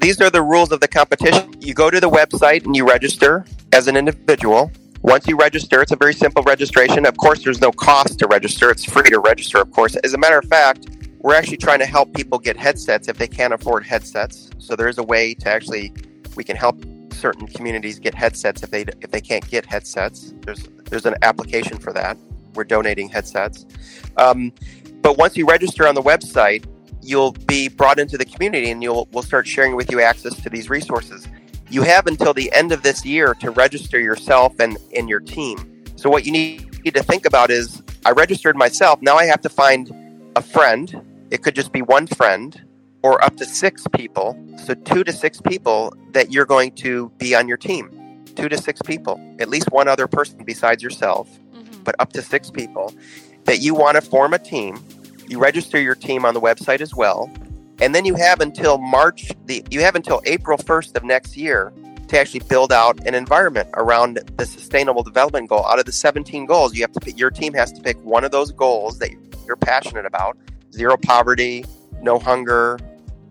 These are the rules of the competition. You go to the website and you register as an individual. Once you register, it's a very simple registration. Of course, there's no cost to register. It's free to register, of course. As a matter of fact, we're actually trying to help people get headsets if they can't afford headsets. So there is a way to actually we can help certain communities get headsets if they if they can't get headsets. There's there's an application for that. We're donating headsets. Um, but once you register on the website, you'll be brought into the community, and you'll we'll start sharing with you access to these resources. You have until the end of this year to register yourself and in your team. So what you need to think about is I registered myself. Now I have to find a friend it could just be one friend or up to six people. So, two to six people that you're going to be on your team. Two to six people, at least one other person besides yourself, mm-hmm. but up to six people that you want to form a team. You register your team on the website as well. And then you have until March, the, you have until April 1st of next year to actually build out an environment around the sustainable development goal. Out of the 17 goals, you have to pick, your team has to pick one of those goals that you're passionate about zero poverty, no hunger,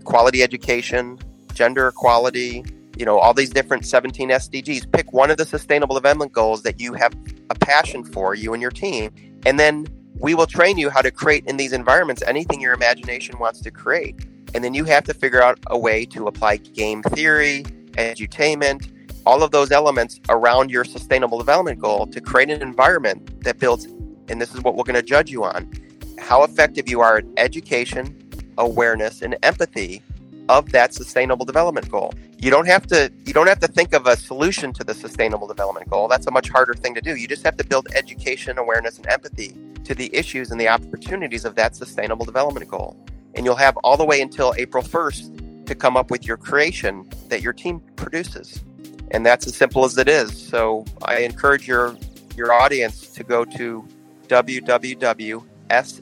quality education, gender equality, you know, all these different 17 SDGs. Pick one of the sustainable development goals that you have a passion for, you and your team, and then we will train you how to create in these environments anything your imagination wants to create. And then you have to figure out a way to apply game theory, edutainment, all of those elements around your sustainable development goal to create an environment that builds, and this is what we're going to judge you on how effective you are at education, awareness, and empathy of that sustainable development goal. You don't have to you don't have to think of a solution to the sustainable development goal. That's a much harder thing to do. You just have to build education, awareness, and empathy to the issues and the opportunities of that sustainable development goal. And you'll have all the way until April 1st to come up with your creation that your team produces. And that's as simple as it is. So I encourage your your audience to go to www.s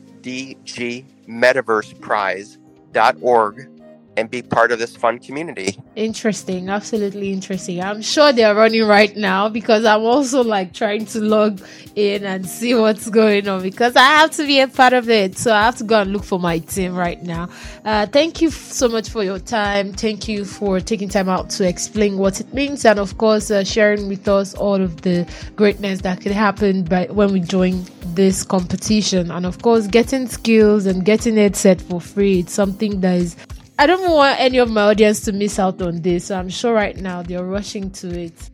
dgmetaverseprize.org and be part of this fun community. Interesting, absolutely interesting. I'm sure they're running right now because I'm also like trying to log in and see what's going on because I have to be a part of it. So I have to go and look for my team right now. Uh, thank you so much for your time. Thank you for taking time out to explain what it means and, of course, uh, sharing with us all of the greatness that could happen by when we join this competition. And, of course, getting skills and getting it set for free. It's something that is I don't want any of my audience to miss out on this. So I'm sure right now they're rushing to it.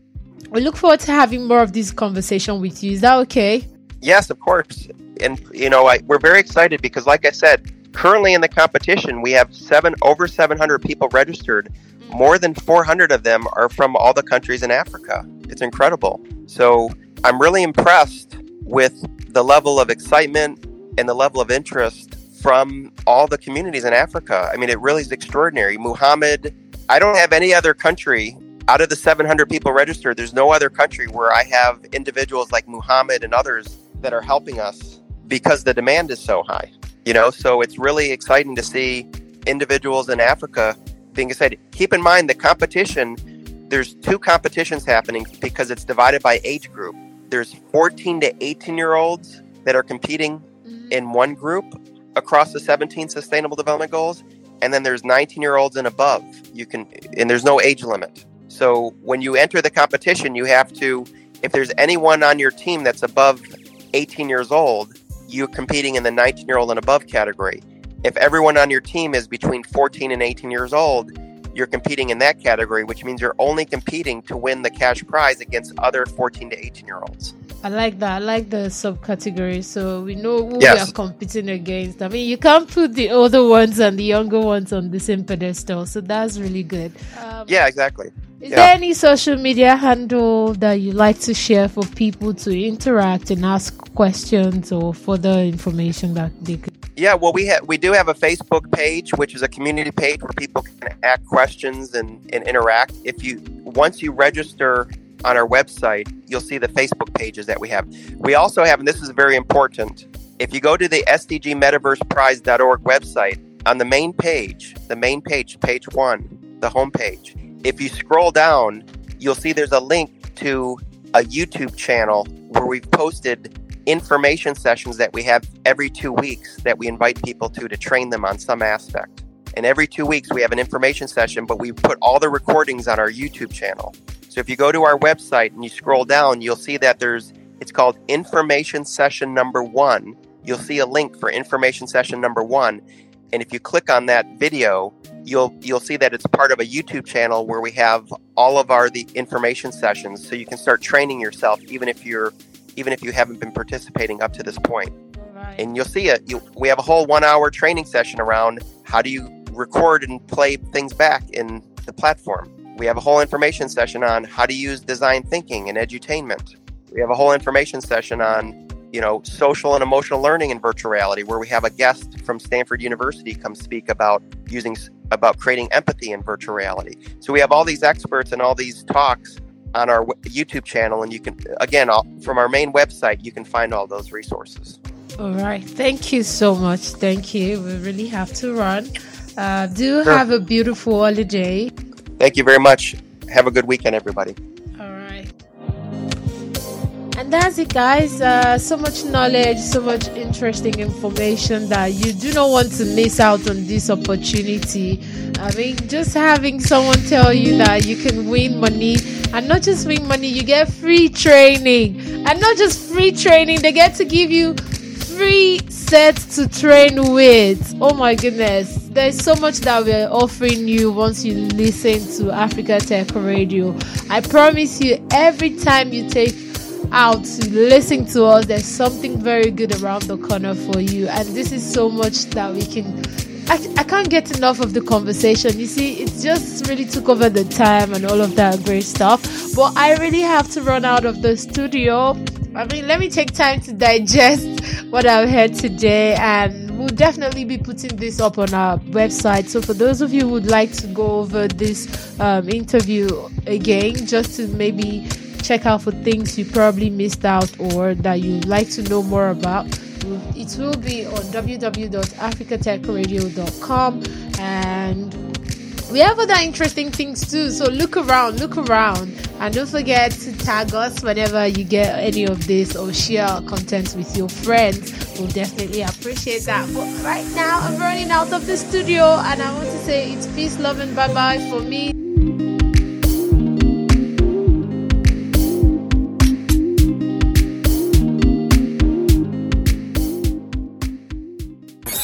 We look forward to having more of this conversation with you. Is that okay? Yes, of course. And you know, I, we're very excited because, like I said, currently in the competition we have seven over 700 people registered. More than 400 of them are from all the countries in Africa. It's incredible. So I'm really impressed with the level of excitement and the level of interest from all the communities in Africa. I mean, it really is extraordinary. Muhammad, I don't have any other country out of the 700 people registered. There's no other country where I have individuals like Muhammad and others that are helping us because the demand is so high. You know, so it's really exciting to see individuals in Africa being excited. Keep in mind the competition, there's two competitions happening because it's divided by age group. There's 14 to 18 year olds that are competing mm-hmm. in one group across the 17 sustainable development goals and then there's 19 year olds and above you can and there's no age limit so when you enter the competition you have to if there's anyone on your team that's above 18 years old you're competing in the 19 year old and above category. If everyone on your team is between 14 and 18 years old, you're competing in that category, which means you're only competing to win the cash prize against other 14 to 18 year olds. I like that. I like the subcategory, so we know who Yes. we are competing against. I mean, you can't put the older ones and the younger ones on the same pedestal, so that's really good. Um, Yeah, exactly. Is yeah. there any social media handle that you like to share for people to interact and ask questions or further information that they could? Yeah, well, we have we do have a Facebook page, which is a community page where people can ask questions and, and interact. If you once you register on our website, you'll see the Facebook pages that we have. We also have, and this is very important. If you go to the SDGMetaversePrize.org website, on the main page, the main page, page one, the home page, if you scroll down, you'll see there's a link to a YouTube channel where we've posted information sessions that we have every two weeks that we invite people to to train them on some aspect. And every two weeks we have an information session, but we put all the recordings on our YouTube channel. So if you go to our website and you scroll down, you'll see that there's it's called information session number one. You'll see a link for information session number one. And if you click on that video, you'll you'll see that it's part of a YouTube channel where we have all of our the information sessions so you can start training yourself even if you're even if you haven't been participating up to this point. Right. And you'll see it. You, we have a whole one hour training session around how do you record and play things back in the platform. We have a whole information session on how to use design thinking and edutainment. We have a whole information session on, you know, social and emotional learning in virtual reality, where we have a guest from Stanford University come speak about using about creating empathy in virtual reality. So we have all these experts and all these talks on our YouTube channel, and you can again all, from our main website you can find all those resources. All right. Thank you so much. Thank you. We really have to run. Uh, do Sure. have a beautiful holiday. Thank you very much. Have a good weekend, everybody. All right. And that's it, guys. Uh, so much knowledge, so much interesting information that you do not want to miss out on this opportunity. I mean, just having someone tell you that you can win money and not just win money, you get free training. And not just free training, they get to give you free sets to train with. Oh my goodness. There's so much that we're offering you once you listen to Africa Tech Radio. I promise you, every time you take out to listen to us, there's something very good around the corner for you. And this is so much that we can. I, I can't get enough of the conversation. You see, it just really took over the time and all of that great stuff. But I really have to run out of the studio. I mean, let me take time to digest what I've heard today, and we'll definitely be putting this up on our website. So, for those of you who would like to go over this um, interview again, just to maybe check out for things you probably missed out or that you'd like to know more about, it will be on www.africatechradio.com and we have other interesting things too. So look around, look around, and don't forget to tag us whenever you get any of this or share our content with your friends. We'll definitely appreciate that. But right now, I'm running out of the studio, and I want to say it's peace, love, and bye bye for me.